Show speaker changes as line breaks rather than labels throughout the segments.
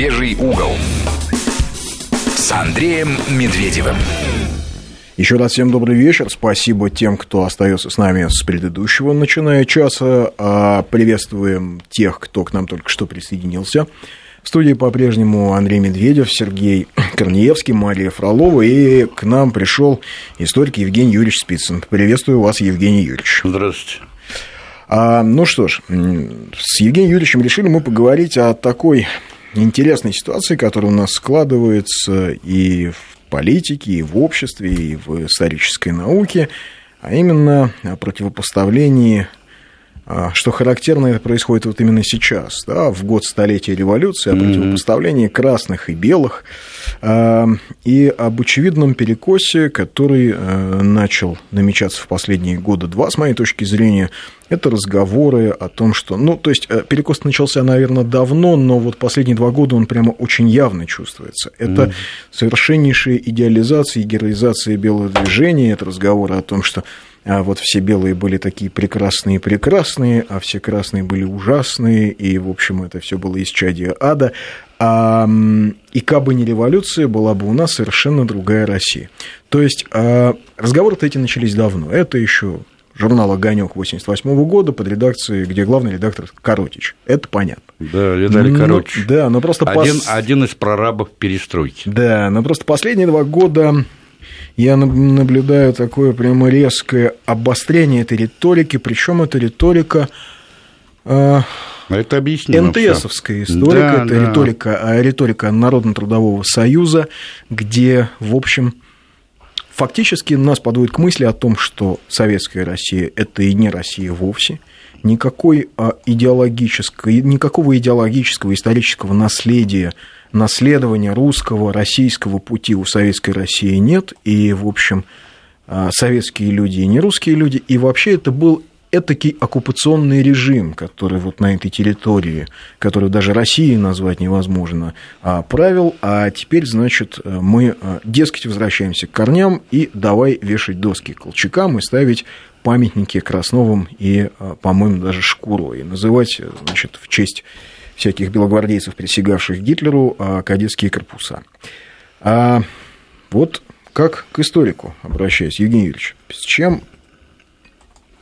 Медвежий угол с Андреем Медведевым.
Еще раз всем добрый вечер. Спасибо тем, кто остается с нами с предыдущего, начиная часа. А, приветствуем тех, кто к нам только что присоединился. В студии по-прежнему Андрей Медведев, Сергей Корнеевский, Мария Фролова. И к нам пришел историк Евгений Юрьевич Спицын. Приветствую вас, Евгений Юрьевич.
Здравствуйте.
А, ну что ж, с Евгением Юрьевичем решили мы поговорить о такой интересной ситуации, которая у нас складывается и в политике, и в обществе, и в исторической науке, а именно о противопоставлении что характерно, это происходит вот именно сейчас, да, в год столетия революции, о противопоставлении красных и белых, а, и об очевидном перекосе, который э, начал намечаться в последние годы два, с моей точки зрения, это разговоры о том, что... Ну, то есть э, перекос начался, наверное, давно, но вот последние два года он прямо очень явно чувствуется. Это mm. совершеннейшая идеализация и героизация белого движения, это разговоры о том, что а вот все белые были такие прекрасные-прекрасные, а все красные были ужасные, и, в общем, это все было из чадия ада. А, и кабы не революция, была бы у нас совершенно другая Россия. То есть а, разговоры-то эти начались давно. Это еще журнал «Огонек» 88 года под редакцией, где главный редактор Коротич. Это понятно.
Да, Виталий Коротич.
Ну, да, но просто...
Один, пос... один из прорабов перестройки.
Да, но просто последние два года я наблюдаю такое прямо резкое обострение этой риторики, причем эта риторика
э, это объяснимо.
НТСовская историка, да, это да. риторика, а, риторика Народно-трудового союза, где, в общем, фактически нас подводит к мысли о том, что советская Россия – это и не Россия вовсе, никакой а, идеологической, никакого идеологического исторического наследия наследования русского, российского пути у советской России нет, и, в общем, а, советские люди и не русские люди, и вообще это был этакий оккупационный режим, который вот на этой территории, который даже Россией назвать невозможно, а, правил, а теперь, значит, мы, а, дескать, возвращаемся к корням и давай вешать доски колчакам и ставить памятники Красновым и, по-моему, даже Шкурой, и называть, значит, в честь всяких белогвардейцев, присягавших Гитлеру, а кадетские корпуса. А вот как к историку обращаюсь, Евгений Юрьевич, с чем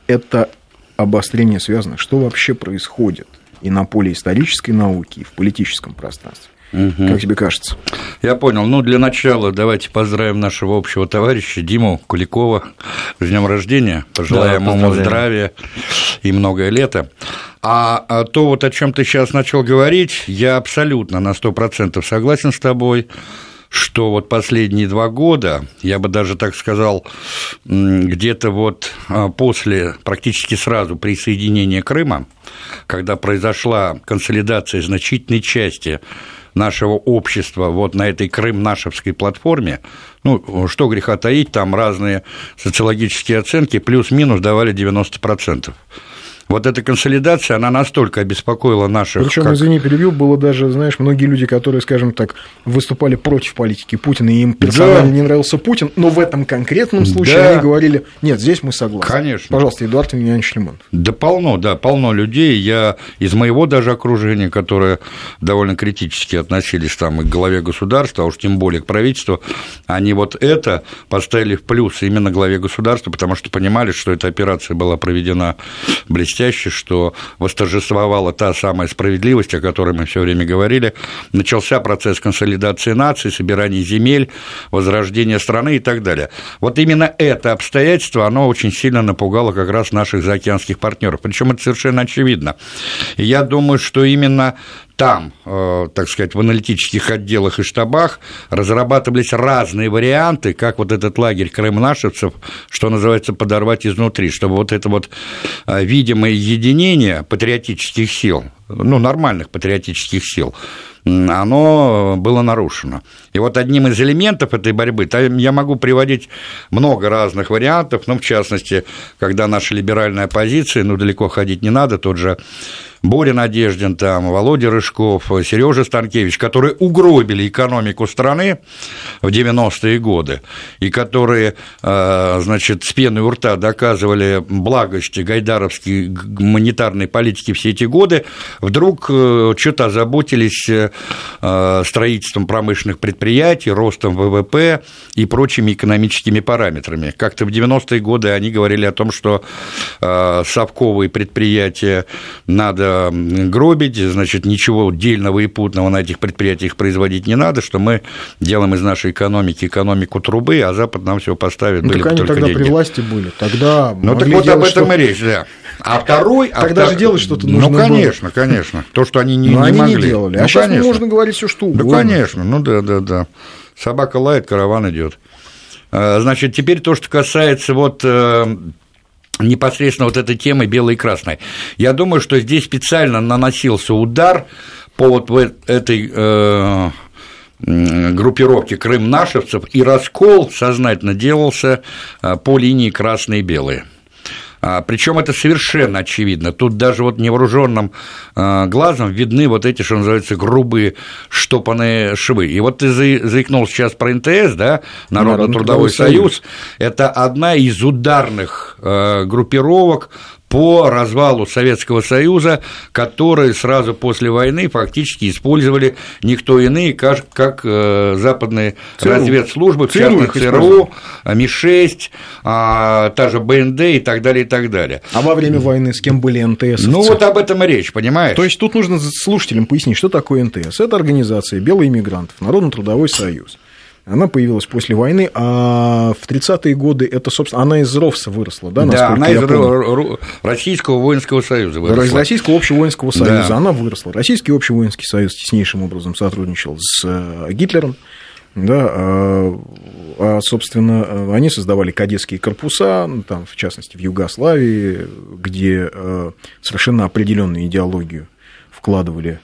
это обострение связано? Что вообще происходит и на поле исторической науки, и в политическом пространстве? Угу. Как тебе кажется?
Я понял. Ну, для начала давайте поздравим нашего общего товарища Диму Куликова с днем рождения. Пожелаем да, ему здравия и многое лето. А, а то вот о чем ты сейчас начал говорить, я абсолютно на сто процентов согласен с тобой что вот последние два года, я бы даже так сказал, где-то вот а, после, практически сразу присоединения Крыма, когда произошла консолидация значительной части нашего общества вот на этой крым-нашевской платформе, ну, что греха таить, там разные социологические оценки плюс-минус давали 90% вот эта консолидация, она настолько обеспокоила наших...
Причем, как... извини, перебью, было даже, знаешь, многие люди, которые, скажем так, выступали против политики Путина, и им персонально да. не нравился Путин, но в этом конкретном случае да. они говорили, нет, здесь мы согласны.
Конечно.
Пожалуйста, Эдуард Емельянович Лимонов.
Да полно, да, полно людей, я из моего даже окружения, которые довольно критически относились там и к главе государства, а уж тем более к правительству, они вот это поставили в плюс именно главе государства, потому что понимали, что эта операция была проведена блестяще блестяще, что восторжествовала та самая справедливость, о которой мы все время говорили. Начался процесс консолидации нации, собирания земель, возрождения страны и так далее. Вот именно это обстоятельство, оно очень сильно напугало как раз наших заокеанских партнеров. Причем это совершенно очевидно. Я думаю, что именно там, э, так сказать, в аналитических отделах и штабах разрабатывались разные варианты, как вот этот лагерь крымнашевцев, что называется, подорвать изнутри, чтобы вот это вот э, видимое единение патриотических сил, ну, нормальных патриотических сил, оно было нарушено. И вот одним из элементов этой борьбы, я могу приводить много разных вариантов, ну, в частности, когда наша либеральная оппозиция, ну, далеко ходить не надо, тот же Боря Надеждин, там, Володя Рыжков, Сережа Станкевич, которые угробили экономику страны в 90-е годы, и которые, э, значит, с пеной у рта доказывали благость гайдаровской гуманитарной политики все эти годы, вдруг что-то озаботились строительством промышленных предприятий, ростом ВВП и прочими экономическими параметрами. Как-то в 90-е годы они говорили о том, что совковые предприятия надо гробить, значит, ничего дельного и путного на этих предприятиях производить не надо, что мы делаем из нашей экономики экономику трубы, а Запад нам все поставит.
Ну, так они тогда деньги. при власти были, тогда
Ну, так вот об этом что... и речь, да. А второй...
Тогда а же делать что-то ну, нужно
Ну, конечно, было. конечно. То, что они не,
Но
не
они
могли.
не делали.
Ну,
а сейчас конечно. можно говорить все что угодно.
Да, конечно, ну да, да, да. Собака лает, караван идет. А, значит, теперь то, что касается вот э, непосредственно вот этой темы белой и красной. Я думаю, что здесь специально наносился удар по вот этой э, группировке крым-нашевцев, и раскол сознательно делался э, по линии красные и белые. А, Причем это совершенно очевидно. Тут даже вот невооруженным а, глазом видны вот эти, что называется, грубые штопанные швы. И вот ты заикнул сейчас про НТС, да, Народно-трудовой союз. Это одна из ударных а, группировок по развалу Советского Союза, которые сразу после войны фактически использовали никто иные, как, как э, западные ЦРУ. разведслужбы, в частности ЦРУ, МИ-6, а, та же БНД и так далее, и так далее.
А во время войны с кем были НТС?
Ну, вот об этом и речь, понимаешь?
То есть тут нужно слушателям пояснить, что такое НТС. Это организация белых иммигрантов, Народно-трудовой союз. Она появилась после войны, а в 30-е годы это, собственно, она из РОВСа выросла, да,
Да, она из помню. Российского воинского союза выросла.
Российского общего воинского союза да. она выросла. Российский общий воинский союз теснейшим образом сотрудничал с э, Гитлером, да, а, а, собственно, они создавали кадетские корпуса, ну, там, в частности, в Югославии, где э, совершенно определенную идеологию вкладывали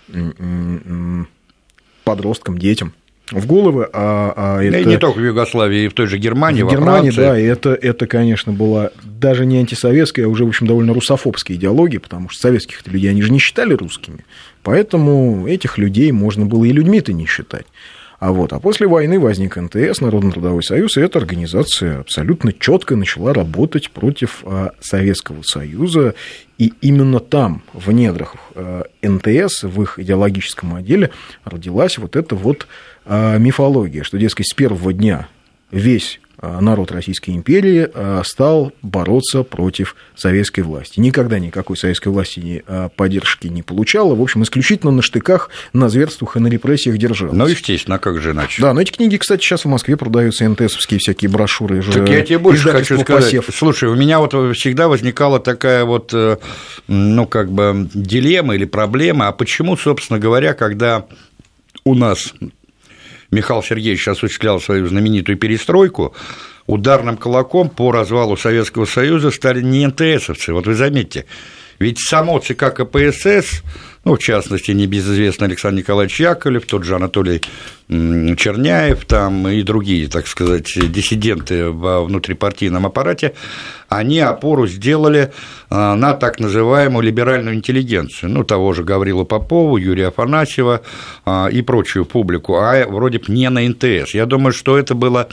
подросткам, детям – в головы, а, а
это... И не только в Югославии, и в той же Германии, в
Германии, Франции. да, и это, это, конечно, была даже не антисоветская, а уже, в общем, довольно русофобская идеология, потому что советских людей они же не считали русскими, поэтому этих людей можно было и людьми-то не считать. А, вот, а после войны возник НТС, Народный трудовой союз, и эта организация абсолютно четко начала работать против а, Советского Союза. И именно там, в недрах а, НТС, в их идеологическом отделе, родилась вот эта вот мифология, что, дескать, с первого дня весь а, народ Российской империи а, стал бороться против советской власти. Никогда никакой советской власти поддержки не получала. В общем, исключительно на штыках, на зверствах и на репрессиях держалась.
Ну, естественно, а как же иначе?
Да, но эти книги, кстати, сейчас в Москве продаются, НТСовские всякие брошюры.
Так я тебе больше хочу сказать. Посев. Слушай, у меня вот всегда возникала такая вот, э, ну, как бы дилемма или проблема, а почему, собственно говоря, когда у нас Михаил Сергеевич осуществлял свою знаменитую перестройку, ударным кулаком по развалу Советского Союза стали не НТСовцы. Вот вы заметьте, ведь само ЦК КПСС, ну, в частности, небезызвестный Александр Николаевич Яковлев, тот же Анатолий Черняев там и другие, так сказать, диссиденты во внутрипартийном аппарате, они опору сделали а, на так называемую либеральную интеллигенцию, ну, того же Гаврила Попова, Юрия Афанасьева а, и прочую публику, а вроде бы не на НТС. Я думаю, что это было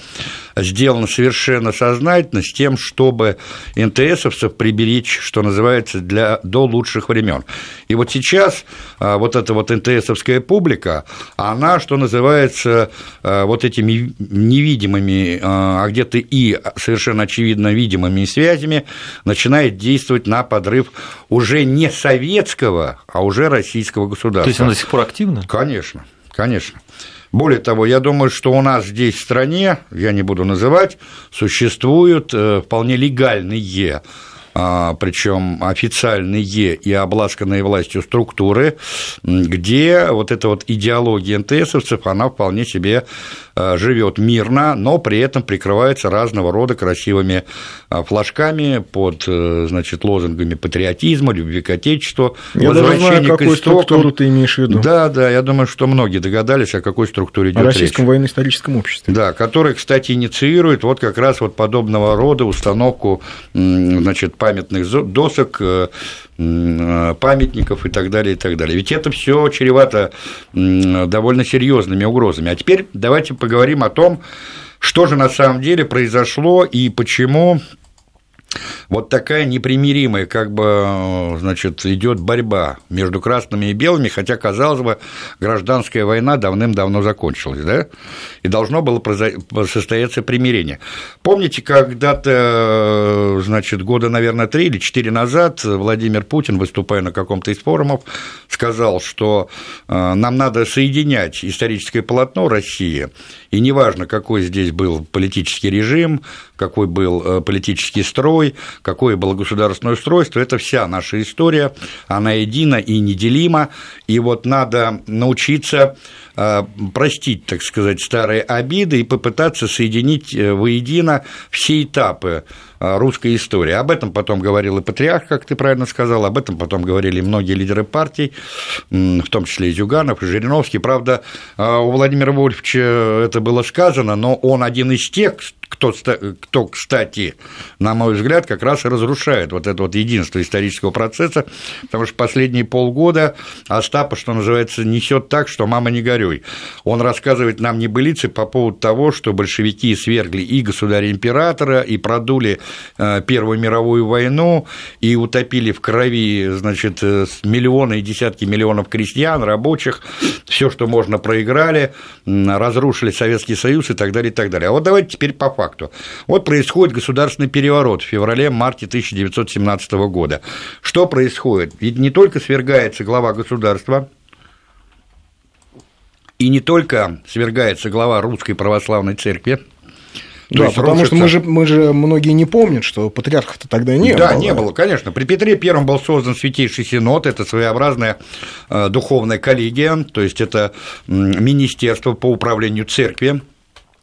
сделано совершенно сознательно с тем, чтобы НТСовцев приберечь, что называется, для, до лучших времен. И вот сейчас а, вот эта вот НТСовская публика, она, что называется, вот этими невидимыми, а где-то и совершенно очевидно видимыми связями, начинает действовать на подрыв уже не советского, а уже российского государства. То
есть она до сих пор активна?
Конечно, конечно. Более того, я думаю, что у нас здесь в стране, я не буду называть, существуют э, вполне легальные причем официальные и обласканные властью структуры, где вот эта вот идеология НТСовцев, она вполне себе а, живет мирно, но при этом прикрывается разного рода красивыми а, флажками под, э, значит, лозунгами патриотизма, любви к отечеству,
я возвращения знаю, какую структуру ты имеешь в виду.
Да, да, я думаю, что многие догадались, о какой структуре идет речь.
О Российском военно-историческом обществе.
Да, который, кстати, инициирует вот как раз вот подобного рода установку, значит, памятных досок, э, э, памятников и так далее, и так далее. Ведь это все чревато довольно серьезными угрозами. А теперь давайте поговорим о том, что же на самом деле произошло и почему вот такая непримиримая, как бы, значит, идет борьба между красными и белыми, хотя, казалось бы, гражданская война давным-давно закончилась, да, и должно было состояться примирение. Помните, когда-то, значит, года, наверное, три или четыре назад Владимир Путин, выступая на каком-то из форумов, сказал, что э, нам надо соединять историческое полотно России, и неважно, какой здесь был политический режим, какой был э, политический строй, какое было государственное устройство, это вся наша история, она едина и неделима, и вот надо научиться э, простить, так сказать, старые обиды и попытаться соединить э, воедино все этапы русской истории. Об этом потом говорил и патриарх, как ты правильно сказал, об этом потом говорили многие лидеры партий, в том числе и Зюганов, и Жириновский. Правда, у Владимира Вольфовича это было сказано, но он один из тех, кто, кто, кстати, на мой взгляд, как раз и разрушает вот это вот единство исторического процесса, потому что последние полгода Остапа, что называется, несет так, что мама не горюй. Он рассказывает нам небылицы по поводу того, что большевики свергли и государя-императора, и продули э, Первую мировую войну, и утопили в крови, значит, э, миллионы и десятки миллионов крестьян, рабочих, все, что можно, проиграли, разрушили Советский Союз и так далее, и так далее. А вот давайте теперь по факту. Вот происходит государственный переворот в феврале-марте 1917 года. Что происходит? Ведь не только свергается глава государства, и не только свергается глава Русской Православной Церкви,
да, потому рушится... что мы же, мы же многие не помнят, что патриарха-то тогда не
да,
было.
Да, не было, конечно. При Петре Первом был создан Святейший Синод, это своеобразная э, духовная коллегия, то есть это министерство по управлению церкви,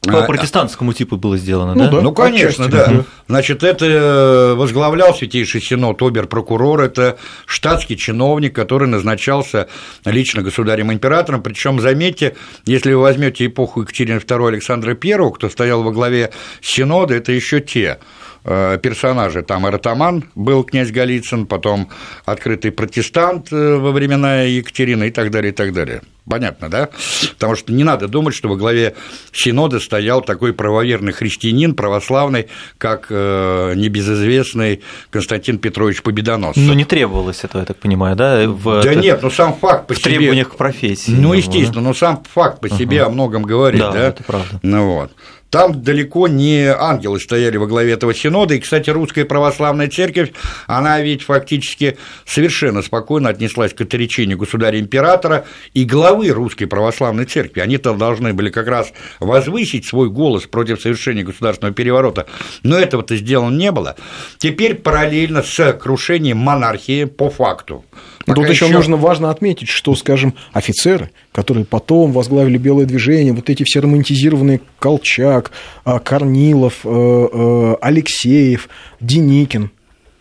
по а, протестантскому типу было сделано,
ну,
да?
да? Ну, конечно, Отчасти, да. Значит, это э, возглавлял Святейший Синод обер-прокурор, это штатский чиновник, который назначался лично государем-императором. Причем, заметьте, если вы возьмете эпоху Екатерины II Александра I, кто стоял во главе Синода, это еще те персонажи. Там Аратаман был князь Голицын, потом открытый протестант э, во времена Екатерины и так далее, и так далее. Понятно, да? Потому что не надо думать, что во главе Синода стоял такой правоверный христианин, православный, как э, небезызвестный Константин Петрович Победоносцев.
Ну, не требовалось этого, я так понимаю, да?
В, да это... нет, ну сам факт по в
себе... требованиях к профессии.
Ну, естественно, но сам факт по себе uh-huh. о многом говорит, да?
Да, это правда.
Ну вот. Там далеко не ангелы стояли во главе этого синода, и, кстати, русская православная церковь, она ведь фактически совершенно спокойно отнеслась к отречению государя-императора и главы русской православной церкви. Они-то должны были как раз возвысить свой голос против совершения государственного переворота, но этого-то сделано не было. Теперь параллельно с крушением монархии по факту
Пока Тут еще, еще нужно важно отметить, что, скажем, офицеры, которые потом возглавили белое движение, вот эти все романтизированные Колчак, а, Корнилов, э, э, Алексеев, Деникин,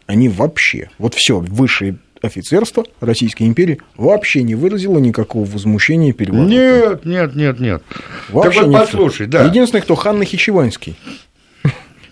они вообще, вот все высшее офицерство Российской империи вообще не выразило никакого возмущения переворота.
Нет, нет, нет, нет.
Вообще так вот послушай, да. Единственный, кто Ханна Хичеванский.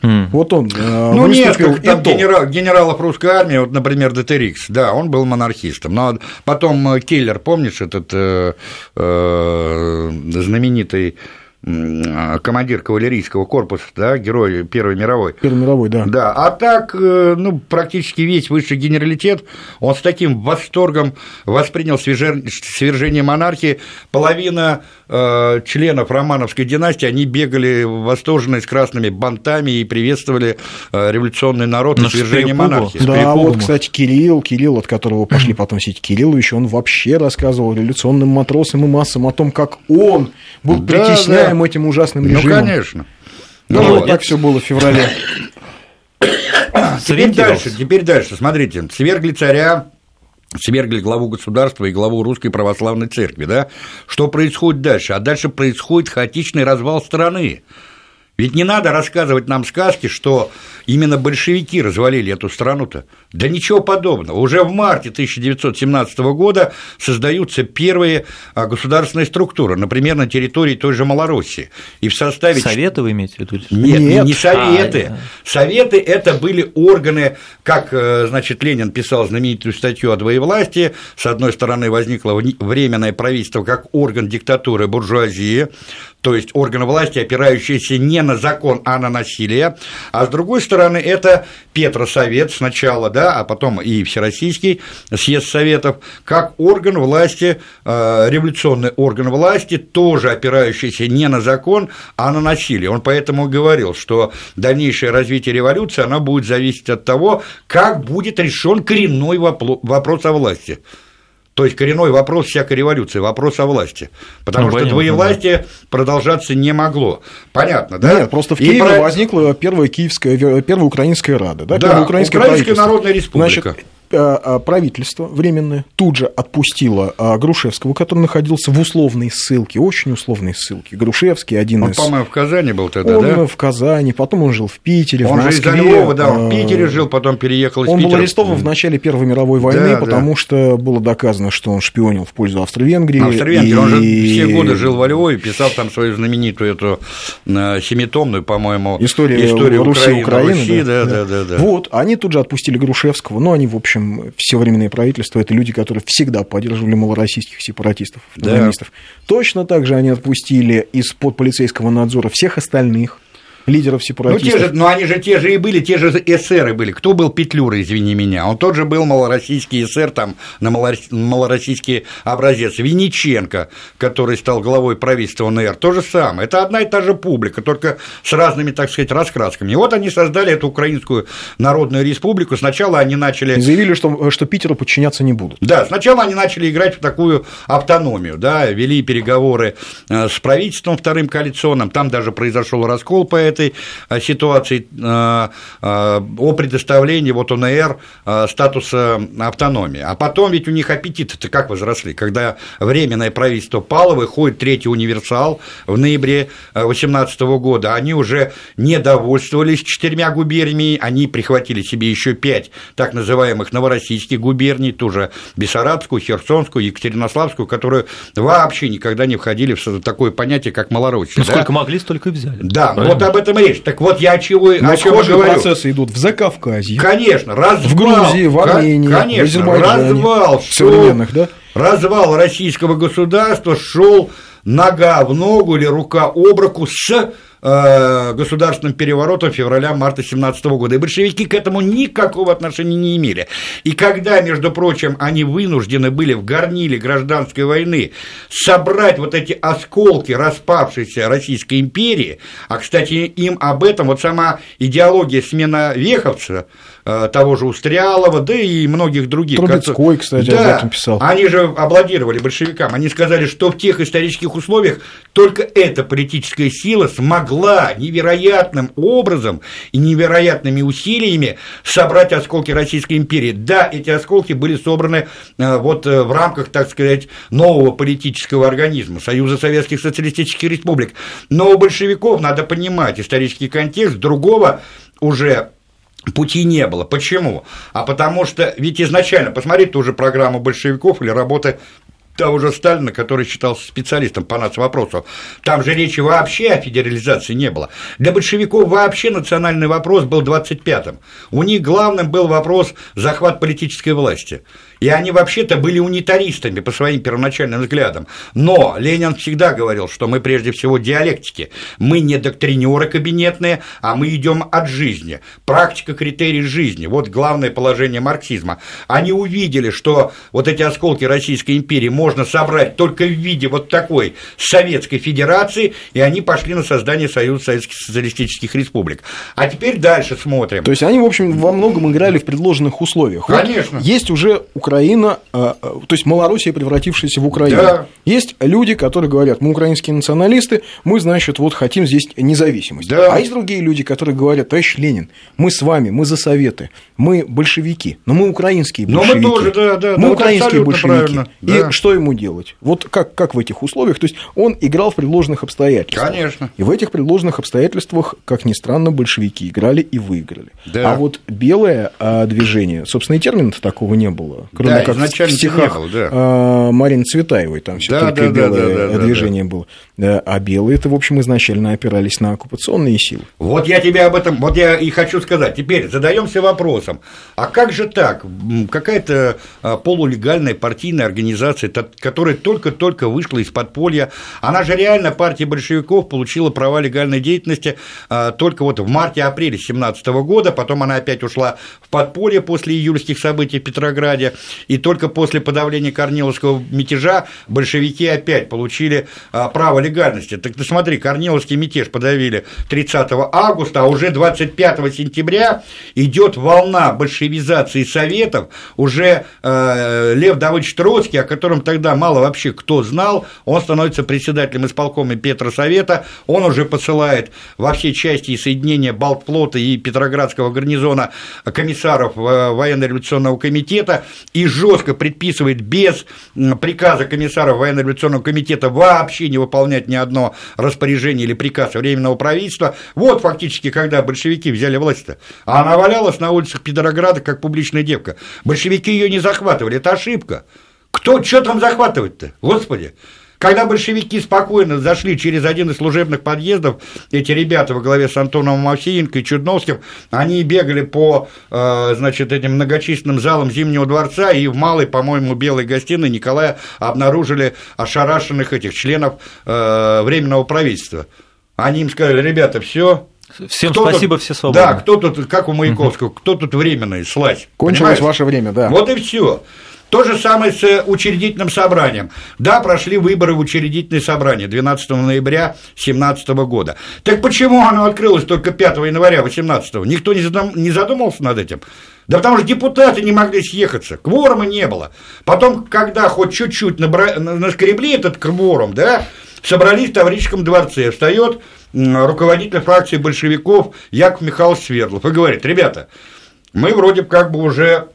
Mm. Вот он
э, Ну, несколько там генерал, генералов русской армии, вот, например, Детерикс, да, он был монархистом. Но потом э, Келлер, помнишь, этот э, э, знаменитый командир кавалерийского корпуса, да, герой Первой мировой.
Первой мировой, да.
Да, а так, э, ну, практически весь высший генералитет, он с таким восторгом воспринял свержение монархии. Половина э, членов романовской династии, они бегали восторженные с красными бантами и приветствовали э, революционный народ и свержение монархии.
Да, вот, кстати, Кирилл, Кирилл, от которого пошли потом эти Кирилловичи, он вообще рассказывал революционным матросам и массам о том, как он был да, притесняем всем этим ужасным ну, режимом.
Ну, конечно.
Ну, ну вот, так все было в феврале.
Теперь дальше, теперь дальше, смотрите, свергли царя, свергли главу государства и главу Русской Православной Церкви, да? Что происходит дальше? А дальше происходит хаотичный развал страны. Ведь не надо рассказывать нам сказки, что именно большевики развалили эту страну-то. Да ничего подобного. Уже в марте 1917 года создаются первые а, государственные структуры, например, на территории той же Малороссии. И в составе...
Советы вы имеете в виду?
Нет, Нет. не советы. А, советы – это были органы, как, э, значит, Ленин писал знаменитую статью о двоевластии. С одной стороны, возникло временное правительство как орган диктатуры буржуазии, то есть органы власти, опирающиеся не на закон, а на насилие, а с другой стороны, это Петросовет сначала, да, а потом и Всероссийский съезд Советов, как орган власти, э, революционный орган власти, тоже опирающийся не на закон, а на насилие. Он поэтому говорил, что дальнейшее развитие революции, оно будет зависеть от того, как будет решен коренной вопрос о власти. То есть коренной вопрос всякой революции, вопрос о власти. Потому ну, что понятно, двоевластие да. продолжаться не могло. Понятно, да?
Нет, просто в Киеве про... возникла первая киевская, первая украинская рада. Да,
да Украинская Народная Республика.
Значит, правительство временное тут же отпустило э, Грушевского, который находился в условной ссылке, очень условной ссылке. Грушевский один
он,
из...
по-моему, в Казани был тогда,
он
да?
в Казани, потом он жил в Питере,
он
в Москве.
Он же из Львова, да, он в Питере жил, потом переехал из
он
Питера.
Он был арестован в начале Первой мировой войны, да, потому да. что было доказано, что он шпионил в пользу Австро-Венгрии.
Австро-Венгрии, и... он же все годы жил во Львове, писал там свою знаменитую эту семитомную, по-моему,
историю, историю Руси, Украины.
Украины Руси,
да, да, да, да, да. Вот, они тут же отпустили Грушевского, но они, в общем, все время временное правительство это люди, которые всегда поддерживали малороссийских сепаратистов, автономистов. Да. Точно так же они отпустили из-под полицейского надзора всех остальных лидеров сепаратистов.
Ну, те же, но они же те же и были, те же эсеры были. Кто был Петлюра, извини меня? Он тот же был малороссийский эсер, там, на малороссийский образец. Винниченко, который стал главой правительства НР, то же самое. Это одна и та же публика, только с разными, так сказать, раскрасками. И вот они создали эту Украинскую Народную Республику. Сначала они начали...
И заявили, что, что Питеру подчиняться не будут.
Да, сначала они начали играть в такую автономию, да, вели переговоры э, с правительством вторым коалиционным, там даже произошел раскол по этому этой э, ситуации э, э, о предоставлении вот ОНР статуса автономии. А потом ведь у них аппетиты-то как возросли, когда временное правительство пало, выходит третий универсал в ноябре 2018 года, они уже не довольствовались четырьмя губерниями, они прихватили себе еще пять так называемых новороссийских губерний, тоже Бессарабскую, Херсонскую, Екатеринославскую, которые вообще никогда не входили в такое понятие, как Малороссия. Ну,
да? сколько могли, столько и взяли.
Да, правильно? вот об этом этом речь. Так вот, я чего,
Но о чем говорю. процессы идут в Закавказье.
Конечно, развал.
В Грузии, в Армении,
конечно,
в
развал.
Современных, да?
Развал российского государства шел нога в ногу или рука об руку с государственным переворотом февраля-марта 17 года. И большевики к этому никакого отношения не имели. И когда, между прочим, они вынуждены были в горниле гражданской войны собрать вот эти осколки распавшейся Российской империи, а, кстати, им об этом вот сама идеология смена Веховца, э, того же Устрялова, да и многих других.
Трубецкой, кстати, да, об этом писал.
Они же аплодировали большевикам. Они сказали, что в тех исторических условиях только эта политическая сила смогла смогла невероятным образом и невероятными усилиями собрать осколки Российской империи. Да, эти осколки были собраны э, вот э, в рамках, так сказать, нового политического организма Союза Советских Социалистических Республик. Но у большевиков, надо понимать, исторический контекст другого уже пути не было. Почему? А потому что, ведь изначально, посмотрите ту же программу большевиков или работы того же Сталина, который считался специалистом по нацвопросу. Там же речи вообще о федерализации не было. Для большевиков вообще национальный вопрос был 25-м. У них главным был вопрос захват политической власти. И они вообще-то были унитаристами по своим первоначальным взглядам. Но Ленин всегда говорил, что мы прежде всего диалектики. Мы не доктринеры кабинетные, а мы идем от жизни. Практика критерий жизни. Вот главное положение марксизма. Они увидели, что вот эти осколки Российской империи можно собрать только в виде вот такой Советской Федерации, и они пошли на создание Союза Советских Социалистических Республик. А теперь дальше смотрим.
То есть они, в общем, во многом играли в предложенных условиях.
Конечно.
Вот есть уже Украина, э, э, то есть Малороссия, превратившаяся в Украину. Да. Есть люди, которые говорят, мы украинские националисты, мы, значит, вот хотим здесь независимость. Да. А есть другие люди, которые говорят, товарищ Ленин, мы с вами, мы за Советы, мы большевики, но мы украинские большевики.
Но мы тоже, да, да.
Мы да, украинские большевики.
Правильно.
И что ему делать? Вот как, как в этих условиях? То есть он играл в предложенных обстоятельствах.
Конечно.
И в этих предложенных обстоятельствах, как ни странно, большевики играли и выиграли.
Да.
А вот белое а, движение, собственно, и термина такого не было кроме
Да,
как в
изначально не
стихах
было, да.
а, Марины Цветаевой, там все
Да,
только
да, да,
белое
да, да, да,
движение было. Да, А белые это, в общем, изначально опирались на оккупационные силы.
Вот я тебе об этом, вот я и хочу сказать. Теперь задаемся вопросом, а как же так? Какая-то а, полулегальная партийная организация, которая только-только вышла из подполья, она же реально, партия большевиков, получила права легальной деятельности а, только вот в марте-апреле 17 года, потом она опять ушла в подполье после июльских событий в Петрограде, и только после подавления Корниловского мятежа большевики опять получили а, право легальности. Так ты смотри, Корниловский мятеж подавили 30 августа, а уже 25 сентября идет волна большевизации Советов, уже э, Лев Давыдович Троцкий, о котором тогда мало вообще кто знал, он становится председателем исполкома Петросовета, он уже посылает во все части и соединения Балтфлота и Петроградского гарнизона комиссаров э, военно-революционного комитета и жестко предписывает без приказа комиссаров военно-революционного комитета вообще не выполнять ни одно распоряжение или приказ Временного правительства. Вот фактически, когда большевики взяли власть-то. А она валялась на улицах Петрограда, как публичная девка. Большевики ее не захватывали, это ошибка. Кто, что там захватывать-то, господи? Когда большевики спокойно зашли через один из служебных подъездов, эти ребята во главе с Антоном Мавсеенко и Чудновским, они бегали по, э, значит, этим многочисленным залам Зимнего дворца, и в малой, по-моему, белой гостиной Николая обнаружили ошарашенных этих членов э, Временного правительства. Они им сказали, ребята, все,
Всем
кто
спасибо,
тут-
все свободны.
Да, кто тут, как у Маяковского, кто тут временный, слазь.
Кончилось
понимаешь?
ваше время, да.
Вот и все. То же самое с э, учредительным собранием. Да, прошли выборы в учредительное собрание 12 ноября 2017 года. Так почему оно открылось только 5 января 2018? Никто не задум- не задумался над этим? Да потому что депутаты не могли съехаться, кворума не было. Потом, когда хоть чуть-чуть набра- на- наскребли этот кворум, да, собрались в Таврическом дворце, встает руководитель фракции большевиков Яков Михайлович Свердлов и говорит, ребята, мы вроде как бы уже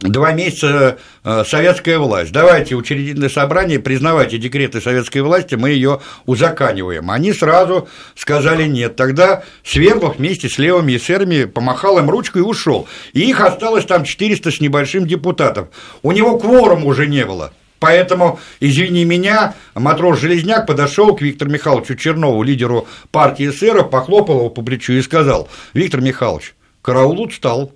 два месяца э, советская власть. Давайте учредительное собрание, признавайте декреты советской власти, мы ее узаканиваем. Они сразу сказали нет. Тогда Свердлов вместе с левыми эсерами помахал им ручкой и ушел. И их осталось там 400 с небольшим депутатов. У него кворума уже не было. Поэтому, извини меня, матрос Железняк подошел к Виктору Михайловичу Чернову, лидеру партии эсеров, похлопал его по плечу и сказал, Виктор Михайлович, караул устал.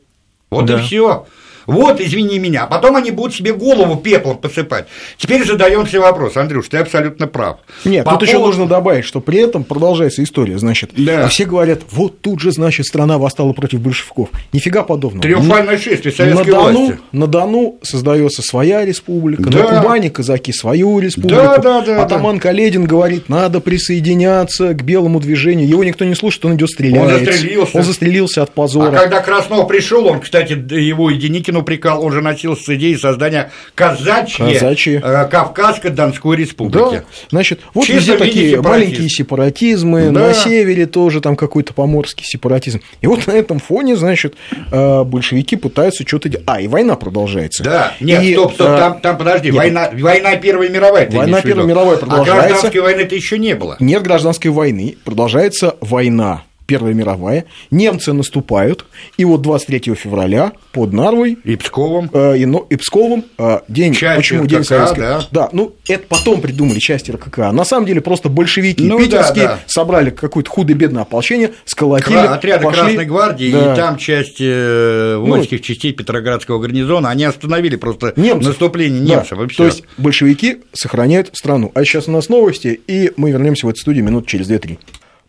Вот
Да.
и все. Вот, извини меня. А потом они будут себе голову пеплом посыпать. Теперь задаемся вопрос. Андрюш, ты абсолютно прав.
Нет,
По
тут еще
поводу-
нужно добавить, что при этом продолжается история. Значит,
Да.
а все говорят, вот тут же, значит, страна восстала против большевиков. Нифига подобного.
Триумфальное шествие
на
советской
Дону,
власти.
на Дону создается своя республика,
Да.
на Кубани казаки свою республику.
Да, да, да,
Атаман Каледин говорит, надо присоединяться к белому движению. Его никто не слушает, он идет стреляет.
застрелился.
Он застрелился от
А
позора.
когда Краснов пришел, он, кстати, его и Деникину прикал, он же носился с идеей создания казачьей
Казачьей.
э, Кавказско-Донской республики.
Да, значит, вот
Чисто
везде такие
сепаратизма.
маленькие сепаратизмы,
Да.
на севере тоже там какой-то поморский сепаратизм. И вот на этом фоне, значит, э, большевики пытаются что-то делать. А, и война продолжается.
Да, нет,
И,
стоп, стоп,
э,
там, там подожди,
нет.
война, война Первая мировая.
Война? Первая мировая
А
продолжается.
гражданской войны-то еще не было.
Нет гражданской войны, продолжается война. Первая мировая, немцы наступают, и вот 23 февраля под Нарвой
И Псковом.
э, и, но- и Псковом э, день,
Часть
почему день
РККА,
советской...
да.
да, ну это потом придумали части РККА. На самом деле просто большевики
Ну да,
питерские
да.
собрали какое-то худо-бедное ополчение, сколотили,
Кра- отряды
пошли.
Красной гвардии
Да. Ну,
и там часть э, воинских частей Петроградского гарнизона, они остановили просто
Немцев.
наступление
Да.
немцев. всё.
То есть большевики сохраняют страну. А сейчас у нас новости, и мы вернемся в эту студию минут через 2-3.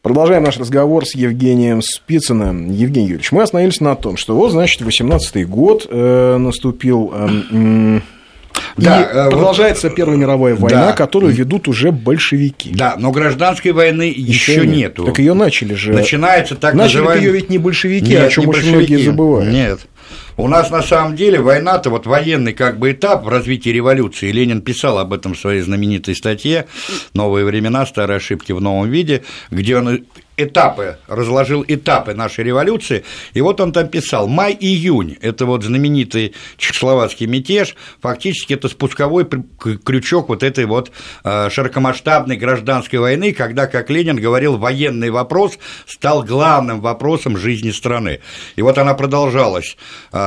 Продолжаем наш разговор с Евгением Спицыным. Евгений Юрьевич, мы остановились на том, что вот, значит, 18-й год э, наступил, э, м,
Да,
и
э, вот-
продолжается Первая мировая война,
Да.
которую ведут уже большевики.
Да, но гражданской войны еще
нет.
нету.
Так ее начали же.
Начинается так
Начали
называемый...
ее ведь не большевики,
Нет,
о чем
не
очень
большевики.
многие забывают.
Нет. У нас на самом деле война-то, вот военный как бы этап в развитии революции, Ленин писал об этом в своей знаменитой статье «Новые времена, старые ошибки в новом виде», где он этапы, разложил этапы нашей революции, и вот он там писал, май-июнь, это вот знаменитый чехословацкий мятеж, фактически это спусковой крючок вот этой вот э, широкомасштабной гражданской войны, когда, как Ленин говорил, военный вопрос стал главным вопросом жизни страны. И вот она продолжалась э,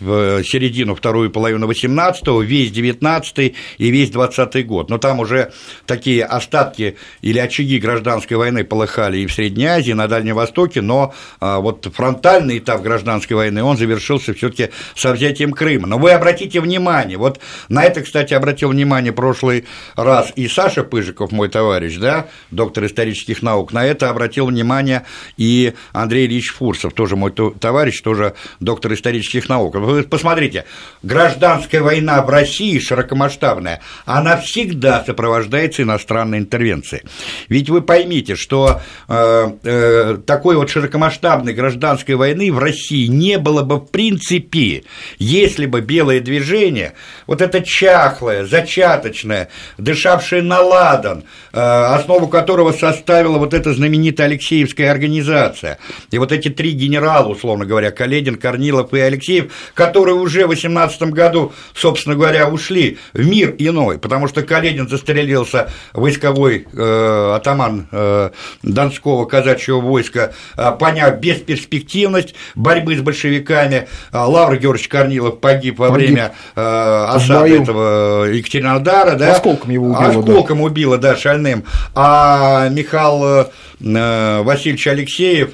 в середину, вторую половину 18-го, весь 19 и весь 20 год. Но там уже такие остатки или очаги гражданской войны полыхали и в Средней Азии, и на Дальнем Востоке, но э, вот фронтальный этап гражданской войны, он завершился все таки со взятием Крыма. Но вы обратите внимание, вот на это, кстати, обратил внимание прошлый раз и Саша Пыжиков, мой товарищ, да, доктор исторических наук, на это обратил внимание и Андрей Ильич Фурсов, тоже мой товарищ, тоже доктор исторических наук. Вы посмотрите, гражданская война в России широкомасштабная, она всегда сопровождается иностранной интервенцией. Ведь вы поймите, что такой вот широкомасштабной гражданской войны в России не было бы в принципе, если бы белое движение, вот это чахлое, зачаточное, дышавшее на ладан, э, основу которого составила вот эта знаменитая Алексеевская организация, и вот эти три генерала, условно говоря, Каледин, Корнилов и Алексеев, которые уже в 18 году, собственно говоря, ушли в мир иной, потому что Каледин застрелился войсковой э, атаман э, Донского казачьего войска, э, поняв бесперспективность борьбы с большевиками, э, Лавр Георгиевич Корнилов погиб во погиб. время э, осады этого Екатеринодара, да?
Осколком его убило.
Осколком да. убило, да, шальным. А Михаил Васильевич Алексеев,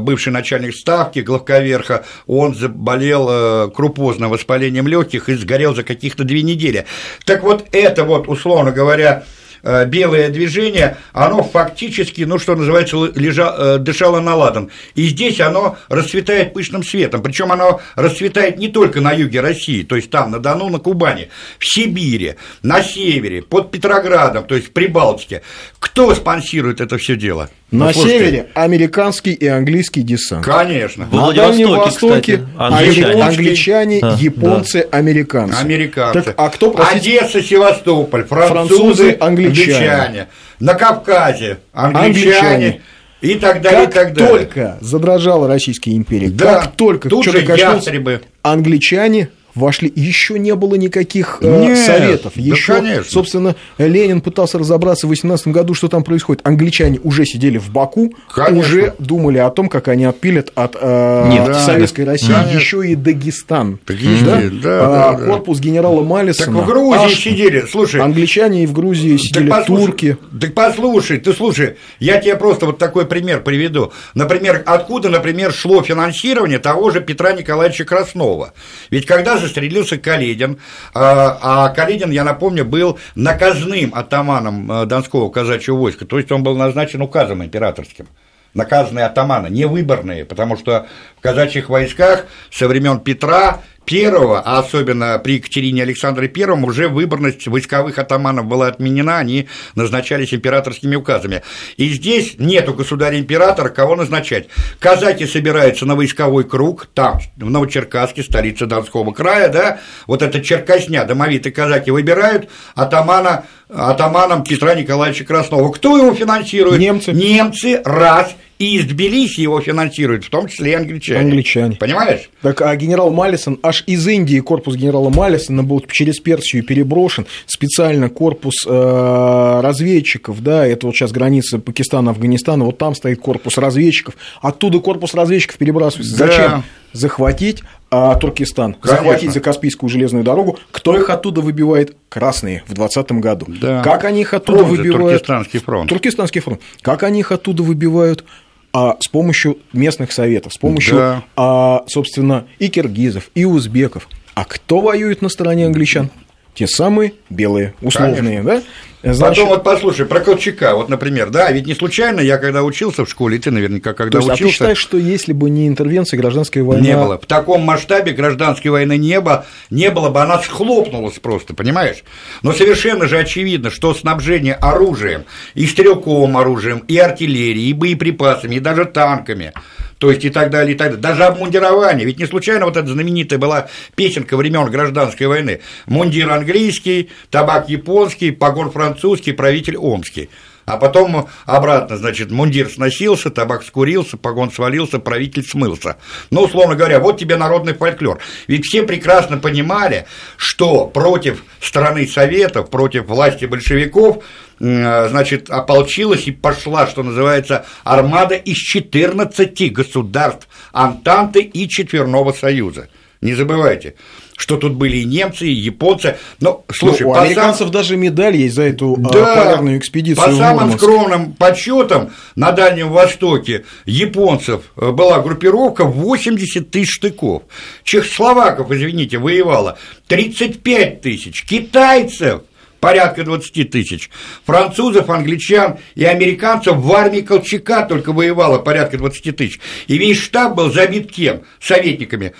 бывший начальник ставки, главковерха, он заболел крупозным воспалением легких и сгорел за каких-то две недели. Так вот, это вот, условно говоря, белое движение, оно фактически, ну, что называется, лежа, э, дышало на ладан. И здесь оно расцветает пышным светом. Причем оно расцветает не только на юге России, то есть там, на Дону, на Кубани, в Сибири, на севере, под Петроградом, то есть в Прибалтике. Кто спонсирует это все дело?
На ну, севере американский и английский десант.
Конечно.
В на Дальнем Востоке англичане, англичане а, японцы, да. американцы.
Американцы. Так,
а кто,
простите? Одесса, Севастополь, французы, французы англичане. англичане. На Кавказе англичане. англичане. И так далее,
как
и так далее.
только задрожала Российская империя,
да,
как только
тут же ястребы.
англичане вошли, еще не было никаких э, Нет, советов. Еще, да, конечно. собственно, Ленин пытался разобраться в 18 году, что там происходит. Англичане уже сидели в Баку, конечно. уже думали о том, как они отпилят от э, Нет, да, Советской да, России конечно. еще и Дагестан.
Дагестан да?
Да, а, да, корпус генерала Малисона.
Так в Грузии аж, сидели, слушай.
Англичане и в Грузии сидели так послушай, турки.
Так послушай, ты слушай, я тебе просто вот такой пример приведу. Например, откуда, например, шло финансирование того же Петра Николаевича Краснова? Ведь когда застрелился Каледин, а, а Каледин, я напомню, был наказным атаманом э, Донского казачьего войска, то есть он был назначен указом императорским. Наказанные атаманы, не выборные, потому что в казачьих войсках со времен Петра первого, а особенно при Екатерине Александре Первом, уже выборность войсковых атаманов была отменена, они назначались императорскими указами. И здесь нету государя-императора, кого назначать. Казаки собираются на войсковой круг, там, в Новочеркасске, столице Донского края, да, вот эта черкосня, домовитые казаки выбирают атамана, атаманом Петра Николаевича Краснова. Кто его финансирует?
Немцы.
Немцы, раз – и из Тбилиси его финансируют, в том числе и англичане.
Англичане.
Понимаешь?
Так, а генерал Маллисон, аж из Индии корпус генерала Маллисона был через Персию переброшен, специально корпус э, разведчиков, да, это вот сейчас граница Пакистана, Афганистана, вот там стоит корпус разведчиков, оттуда корпус разведчиков перебрасывается. Да. Зачем? Захватить а Туркестан, Конечно. захватить за Каспийскую железную дорогу. Кто их оттуда выбивает? Красные в 2020 году.
Да.
Как они их оттуда фронт выбивают?
Туркестанский фронт.
Туркестанский фронт. Как они их оттуда выбивают? а с помощью местных советов, с помощью, да. а, собственно, и киргизов, и узбеков. А кто воюет на стороне англичан? Те самые белые, условные, Конечно.
да? Значит... Потом вот послушай, про Колчака, вот, например, да, ведь не случайно я когда учился в школе, и ты наверняка когда
То есть,
учился...
А ты считаешь, что если бы не интервенция, гражданская война...
Не было. В таком масштабе гражданской войны не было, не было бы, она схлопнулась просто, понимаешь? Но совершенно же очевидно, что снабжение оружием, и стрелковым оружием, и артиллерией, и боеприпасами, и даже танками – то есть и так далее, и так далее. Даже обмундирование, ведь не случайно вот эта знаменитая была песенка времен гражданской войны. Мундир английский, табак японский, погон французский, правитель омский. А потом обратно, значит, мундир сносился, табак скурился, погон свалился, правитель смылся. Ну, условно говоря, вот тебе народный фольклор. Ведь все прекрасно понимали, что против страны Советов, против власти большевиков, значит, ополчилась и пошла, что называется, армада из 14 государств Антанты и Четверного Союза. Не забывайте что тут были и немцы, и японцы. Но, слушай,
ну, у американцев сам... даже медаль есть за эту а, да, полярную экспедицию.
По самым скромным подсчетам на Дальнем Востоке японцев э, была группировка 80 тысяч штыков. Чехословаков, извините, воевало 35 тысяч. Китайцев порядка 20 тысяч. Французов, англичан и американцев в армии Колчака только воевало порядка 20 тысяч. И весь штаб был забит кем? Советниками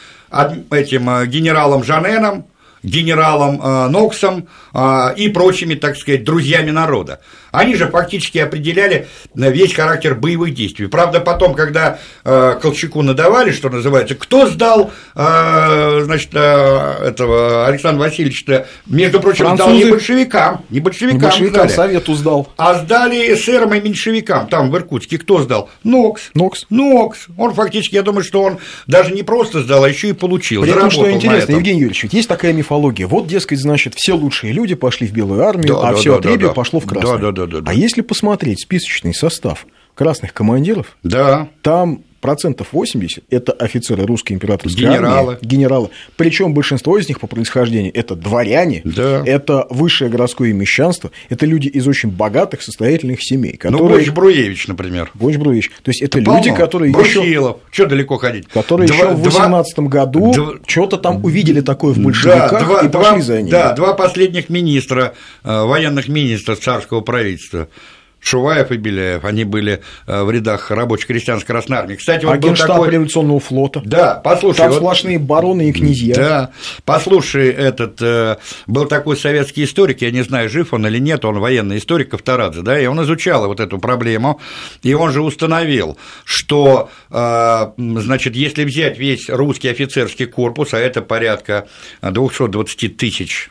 этим э, генералом Жаненом, генералом э, Ноксом э, и прочими, так сказать, друзьями народа. Они же фактически определяли весь характер боевых действий. Правда, потом, когда Колчаку надавали, что называется, кто сдал, значит, этого Александра Васильевича, между прочим, Французы... сдал не большевикам, не большевикам, не
большевикам сдали, Совету сдал,
а сдали эсерам и меньшевикам, там в Иркутске, кто сдал? Нокс.
Нокс.
Нокс. Он фактически, я думаю, что он даже не просто сдал, а еще и получил.
При этом, что интересно, Евгений Юрьевич, есть такая мифология. Вот, дескать, значит, все лучшие люди пошли в Белую армию, да, а да, все да, отребье да, пошло в Красную. Да, да, да, да, а если посмотреть списочный состав красных командиров,
да.
там процентов 80 это офицеры русской императорской
генералы.
армии, генералы. Причем большинство из них по происхождению это дворяне,
да.
это высшее городское мещанство, это люди из очень богатых, состоятельных семей.
Ну, которые... Ну, Боч Бруевич, например.
Боч Бруевич. То есть это, это люди, полно. которые
Брусилов. еще... Что далеко ходить?
Которые два, еще в 18 два... году два... что-то там увидели такое в большевиках да, два, и пошли
два,
за ними.
Да, два последних министра, э, военных министра царского правительства – Шуваев и Беляев, они были э, в рядах рабоче-крестьянской Красной Армии.
Кстати, вот а был такой... революционного флота.
Да, послушай.
Там вот... сплошные бароны и князья.
Да, послушай, этот, э, был такой советский историк, я не знаю, жив он или нет, он военный историк Ковторадзе, да, и он изучал вот эту проблему, и он же установил, что, э, значит, если взять весь русский офицерский корпус, а это порядка 220 тысяч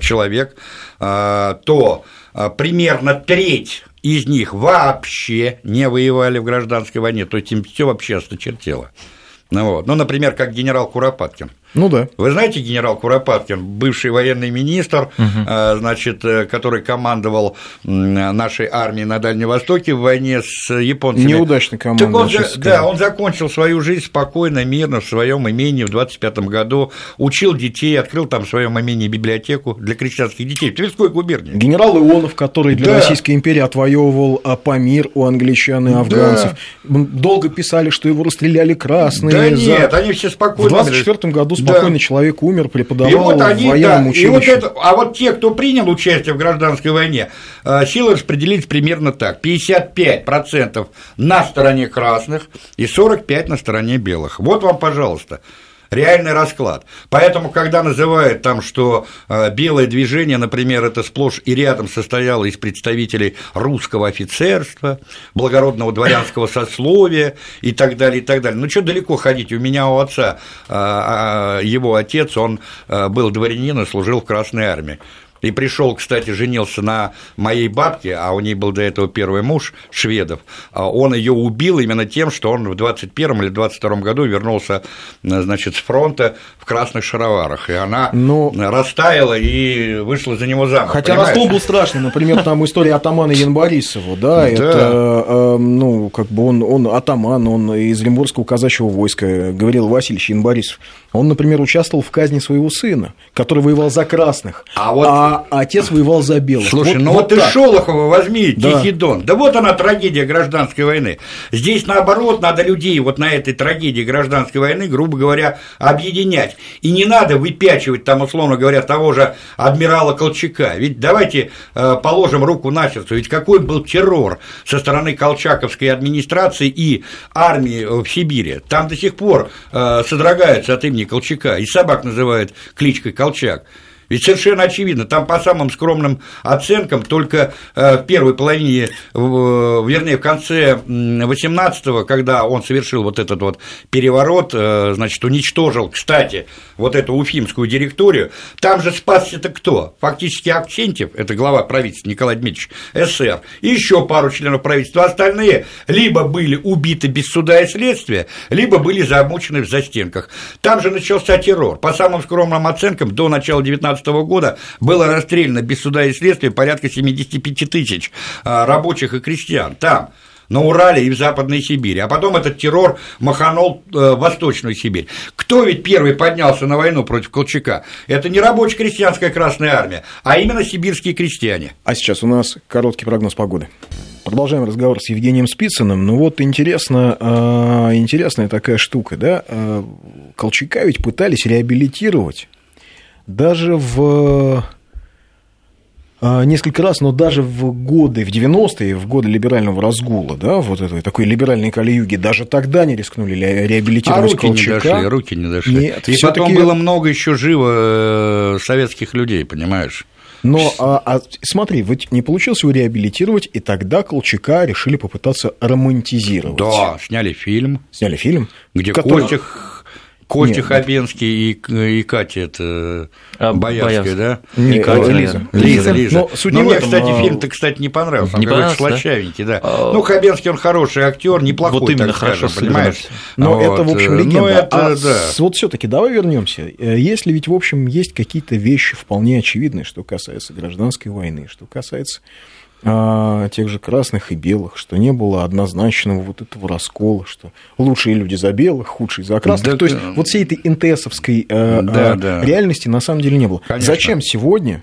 человек, то примерно треть из них вообще не воевали в гражданской войне, то есть им все вообще осточертело. Ну, вот. ну, например, как генерал Куропаткин.
Ну да.
Вы знаете генерал Куропаткин, бывший военный министр, угу. значит, э, который командовал нашей армией на Дальнем Востоке в войне с японцами.
Неудачно командовал.
Он, да, он закончил свою жизнь спокойно, мирно в своем имении в 25 году, учил детей, открыл там в своем имении библиотеку для крестьянских детей в Тверской губернии.
Генерал Ионов, который для да. Российской империи отвоевывал а, Памир у англичан и афганцев. Да. Долго писали, что его расстреляли красные.
Да за... нет, они все спокойно.
В 24 году спокойно да. человек умер, преподавал и вот они, в военном да, училище.
И вот это, а вот те, кто принял участие в гражданской войне, э, силы распределились примерно так. 55% на стороне красных и 45% на стороне белых. Вот вам, пожалуйста реальный расклад. Поэтому, когда называют там, что э, белое движение, например, это сплошь и рядом состояло из представителей русского офицерства, благородного дворянского сословия и так далее, и так далее. Ну, что далеко ходить? У меня у отца, э, а, его отец, он э, был дворянин и служил в Красной армии. И пришел, кстати, женился на моей бабке, а у ней был до этого первый муж, шведов. А он ее убил именно тем, что он в 21 или 22 году вернулся, значит, с фронта в красных шароварах. И она Но... Ну, растаяла и вышла за него замуж.
Хотя понимаешь? раскол был страшный. Например, там история атамана Янбарисова, да, это, э, ну, как бы он, он атаман, он из Лимбургского казачьего войска, говорил Васильевич Янбарисов. Он, например, участвовал в казни своего сына, который воевал за красных. А вот а а отец воевал за белых.
Слушай, вот, ну вот, вот ты Шолохова возьми, да. Тихий Дон. Да вот она трагедия гражданской войны. Здесь, наоборот, надо людей вот на этой трагедии гражданской войны, грубо говоря, объединять. И не надо выпячивать там, условно говоря, того же адмирала Колчака. Ведь давайте э, положим руку на сердце. Ведь какой был террор со стороны колчаковской администрации и армии в Сибири. Там до сих пор э, содрогаются от имени Колчака. И собак называют кличкой Колчак. Ведь совершенно очевидно, там по самым скромным оценкам только э, в первой половине, вернее, в конце 18-го, когда он совершил вот этот вот переворот, э, значит, уничтожил, кстати, вот эту уфимскую директорию, там же спасся-то кто? Фактически Аксентьев, это глава правительства Николай Дмитриевич, СССР, и еще пару членов правительства, остальные либо были убиты без суда и следствия, либо были замучены в застенках. Там же начался террор. По самым скромным оценкам, до начала 19 2015 года было расстреляно без суда и следствия порядка 75 тысяч а, рабочих и крестьян там на Урале и в Западной Сибири, а потом этот террор маханул э, Восточную Сибирь. Кто ведь первый поднялся на войну против Колчака? Это не рабочая крестьянская Красная Армия, а именно сибирские крестьяне.
А сейчас у нас короткий прогноз погоды. Продолжаем разговор с Евгением Спицыным. Ну вот интересно, э, интересная такая штука, да? Э, Колчака ведь пытались реабилитировать даже в а, несколько раз, но даже в годы, в 90-е, в годы либерального разгула, да, вот этой такой либеральной калиюги, даже тогда не рискнули реабилитировать
а руки
Колчака.
не дошли, руки не дошли. Нет, И потом было много еще живо э, советских людей, понимаешь?
Но а, а, смотри, ведь не получилось его реабилитировать, и тогда Колчака решили попытаться романтизировать.
Да, сняли фильм.
Сняли фильм.
Где который... Костик Костя Нет. Хабенский и, и Катя это а, Боярская, да?
Не Катя, Лиза.
Лиза, Лиза. Но, суть Но мне, этом, кстати, а... фильм-то, кстати, не понравился. Он не понравился, слащавенький, да? да. А... Ну, Хабенский, он хороший актер, неплохой, вот именно так хорошо скажем, понимаешь?
Но вот. это, в общем, легенда. Но это, а да. Вот все таки давай вернемся. Э, если ведь, в общем, есть какие-то вещи вполне очевидные, что касается гражданской войны, что касается а, тех же красных и белых, что не было однозначного вот этого раскола, что лучшие люди за белых, худшие за красных. Да, То есть вот всей этой НТСовской э, да, э, да. реальности на самом деле не было. Конечно. Зачем сегодня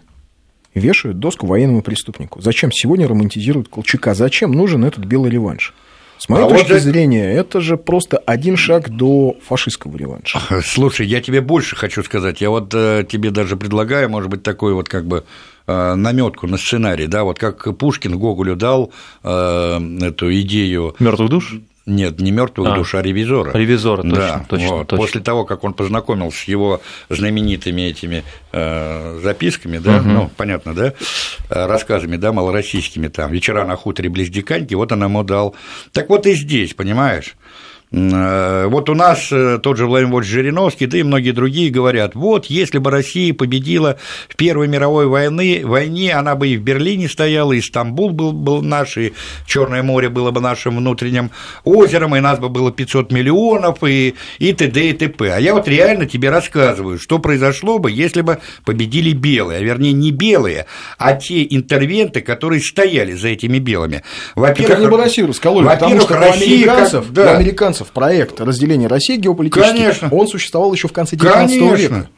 вешают доску военному преступнику? Зачем сегодня романтизируют Колчака? Зачем нужен этот белый реванш? С моей а точки вот зрения, это же просто один шаг до фашистского реванша.
Слушай, я тебе больше хочу сказать. Я вот э, тебе даже предлагаю, может быть, такой вот как бы наметку на сценарий, да, вот как Пушкин Гоголю дал э, эту идею
мертвых душ.
Нет, не мертвых а, душ, а ревизора.
Ревизора, точно,
да,
точно,
вот.
точно.
После того, как он познакомился с его знаменитыми этими э, записками, да, угу. ну, понятно, да, э, рассказами, да, малороссийскими, там, «Вечера на хуторе близ Диканьки», вот он ему дал. Так вот и здесь, понимаешь, Э, вот у нас э, тот же Владимир Вольфович Жириновский, да и многие другие говорят, вот если бы Россия победила в Первой мировой войны, войне, она бы и в Берлине стояла, и Стамбул был, был наш, и Черное море было бы нашим внутренним озером, и нас бы было 500 миллионов, и, и т.д. и т.п. А я вот реально тебе рассказываю, что произошло бы, если бы победили белые, а вернее не белые, а те интервенты, которые стояли за этими белыми.
Во-первых, они бы Россию раскололи, потому что Россия, у американцев, как, да. у американцев Финансов проект разделения России геополитически, Конечно. он существовал еще в конце XIX века.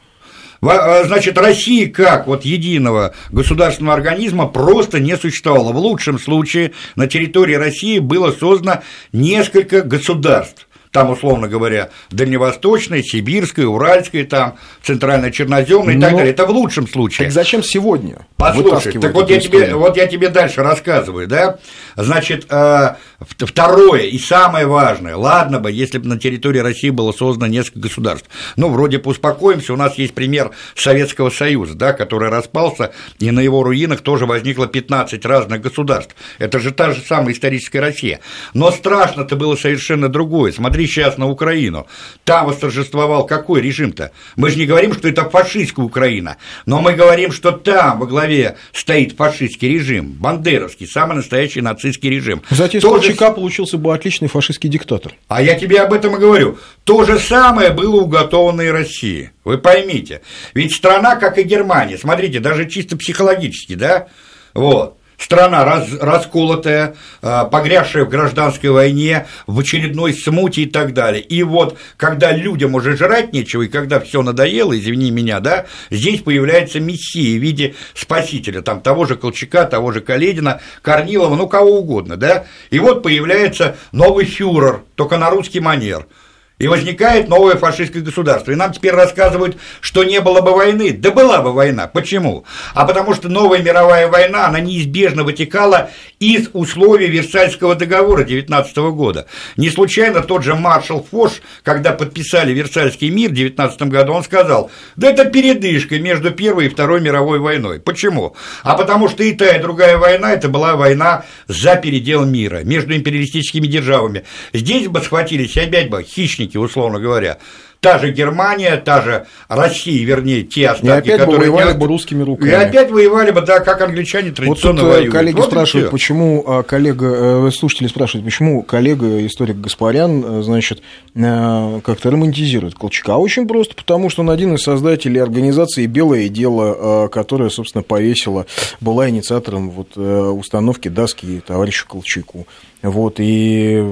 А, значит, России как вот единого государственного организма просто не существовало. В лучшем случае на территории России было создано несколько государств там, условно говоря, Дальневосточная, Сибирская, Уральская, там, Центрально-Черноземная и так далее. Это в лучшем случае.
Так зачем сегодня?
Послушай, так вот я, тебе, вот я тебе дальше рассказываю, да? Значит, э, второе и самое важное, ладно бы, если бы на территории России было создано несколько государств. Ну, вроде бы успокоимся, у нас есть пример Советского Союза, да, который распался, и на его руинах тоже возникло 15 разных государств. Это же та же самая историческая Россия. Но страшно-то было совершенно другое. Смотри, сейчас на Украину. Там восторжествовал какой режим-то? Мы же не говорим, что это фашистская Украина, но мы говорим, что там во главе стоит фашистский режим, бандеровский, самый настоящий нацистский режим.
Кстати, из Колчака получился бы отличный фашистский диктатор.
А я тебе об этом и говорю. То же самое было уготовано и России. Вы поймите. Ведь страна, как и Германия, смотрите, даже чисто психологически, да, вот, страна раз, расколотая, а, погрязшая в гражданской войне, в очередной смуте и так далее. И вот, когда людям уже жрать нечего, и когда все надоело, извини меня, да, здесь появляется мессия в виде спасителя, там того же Колчака, того же Каледина, Корнилова, ну кого угодно, да, и вот появляется новый фюрер, только на русский манер – И возникает новое фашистское государство. И нам теперь рассказывают, что не было бы войны. Да была бы война. Почему? А потому что новая мировая война, она неизбежно вытекала из условий Версальского договора 19 года. Не случайно тот же маршал Фош, когда подписали Версальский мир в 19 году, он сказал, да это передышка между Первой и Второй мировой войной. Почему? А потому что и та, и другая война, это была война за передел мира, между империалистическими державами. Здесь бы схватились опять бы хищники союзники, условно говоря, та же Германия, та же Россия, вернее, те остатки,
и опять
которые...
бы воевали бы русскими руками.
И опять воевали бы, да, как англичане традиционно вот тут воюют.
коллеги
вот
спрашивают, почему а, коллега, э, слушатели спрашивают, почему коллега, историк Гаспарян, э, значит, э, как-то романтизирует Колчака. Очень просто, потому что он один из создателей организации «Белое дело», которая, собственно, повесила, была инициатором вот установки доски товарищу Колчаку. Вот, и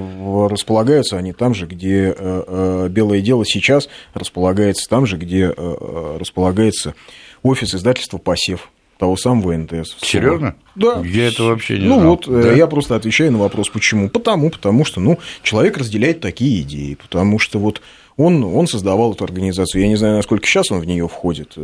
располагаются они там же, где э, э, белое дело сейчас располагается там же, где э, располагается офис издательства «Посев» того самого НТС.
Серьезно?
Да.
Я это вообще не
ну,
знал.
Ну вот, да? я просто отвечаю на вопрос, почему. Потому, потому что, ну, человек разделяет такие идеи, потому что вот он, он создавал эту организацию. Я не знаю, насколько сейчас он в нее входит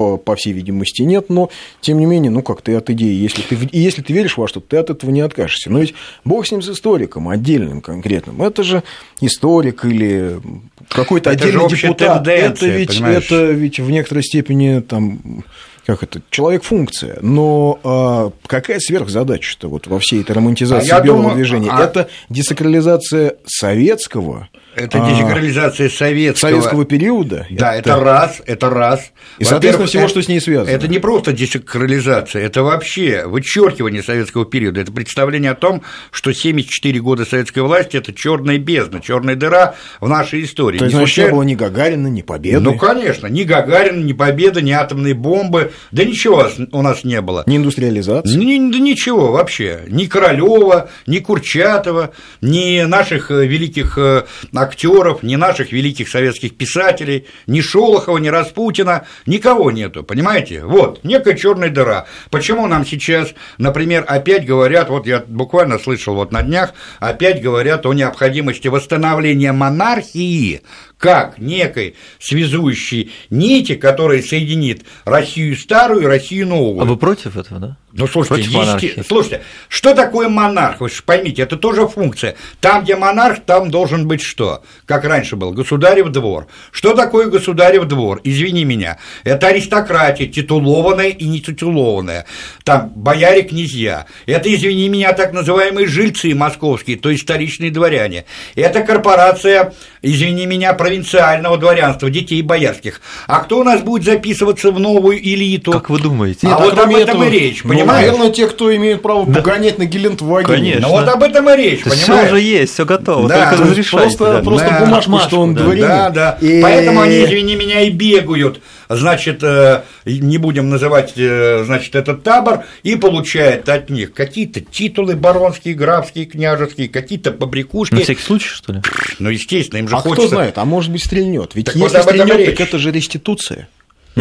по, по всей видимости, нет, но, тем не менее, ну, как ты от идеи, если ты, если ты веришь во что-то, ты от этого не откажешься. Но ведь бог с ним, с историком, отдельным конкретным, это же историк или какой-то
это
отдельный депутат.
Это
ведь, это ведь в некоторой степени там как это, человек-функция, но а, какая сверхзадача-то вот во всей этой романтизации а белого думаю, движения? А... Это десакрализация советского
это а. десакрализация советского...
советского периода.
Да, это, это раз, это раз.
И, соответственно, всего, что с ней связано.
Это не просто десакрализация, это вообще вычеркивание советского периода. Это представление о том, что 74 года советской власти – это черная бездна, черная дыра в нашей истории.
То есть, не, случайно... не было ни Гагарина, ни Победы?
Ну, конечно, ни Гагарина, ни Победы, ни атомные бомбы, да ничего у нас не было.
Ни индустриализации?
Ни, да ничего вообще. Ни Королева, ни Курчатова, ни наших э, великих э, актеров, ни наших великих советских писателей, ни Шолохова, ни Распутина, никого нету, понимаете? Вот, некая черная дыра. Почему нам сейчас, например, опять говорят, вот я буквально слышал вот на днях, опять говорят о необходимости восстановления монархии как некой связующей нити, которая соединит Россию старую и Россию новую.
А вы против этого, да?
Ну, слушайте, есть, слушайте, что такое монарх? Вы же поймите, это тоже функция. Там, где монарх, там должен быть что? Как раньше был, государев двор. Что такое государев двор? Извини меня, это аристократия, титулованная и нетитулованная. Там бояре, князья. Это, извини меня, так называемые жильцы московские, то есть столичные дворяне. Это корпорация, извини меня, провинциального дворянства, детей боярских. А кто у нас будет записываться в новую элиту?
Как вы думаете?
А Нет, вот об этом и речь,
понимаете? Понимаешь? Наверное, те, кто имеет право да. погонять на Гелендваге.
Конечно. Ну вот об этом и речь, понимаешь?
Все уже есть, все готово, да. только разрешайте.
Просто, да. просто да. бумажку, что он
да.
дворянин.
Да, да. И... Поэтому они, извини меня, и бегают, значит, э, не будем называть, э, значит, этот табор, и получают от них какие-то титулы баронские, графские, княжеские, какие-то побрякушки.
На всякий случай, что ли?
Ну, естественно, им же
а
хочется...
кто знает, а может быть, стрельнет. Ведь так если вот стрельнет, так это же реституция.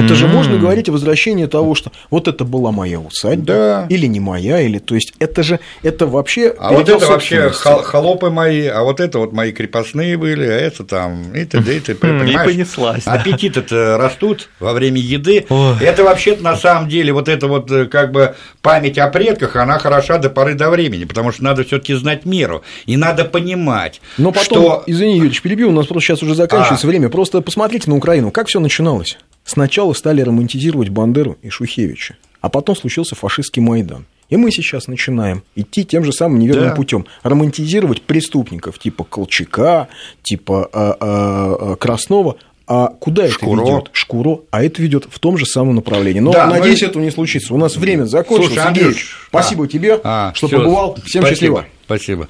Это же можно говорить о возвращении того, что вот это была моя усадьба, да. или не моя, или то есть это же это вообще.
А вот это вообще холопы мои, а вот это вот мои крепостные были, а это там и т.д. и т.п.
И понеслась.
Аппетиты растут во время еды. Это вообще-то на самом деле вот это вот э, как бы память о предках, она хороша до поры до времени, потому что надо все-таки знать меру и надо понимать.
Но потом, что... извини, Юрьевич, перебью, у нас просто сейчас уже заканчивается а. время. Просто посмотрите на Украину, как все начиналось. Сначала стали романтизировать Бандеру и Шухевича, а потом случился фашистский Майдан. И мы сейчас начинаем идти тем же самым неверным да. путем, романтизировать преступников типа Колчака, типа а, а, а, Краснова, а куда Шкуро. это ведет? Шкуро. А это ведет в том же самом направлении. Но да, надеюсь, мы... этого не случится. У нас время закончилось. Слушай, Андрюш, спасибо а, тебе, а, что всё. побывал. Всем
спасибо.
счастливо.
Спасибо.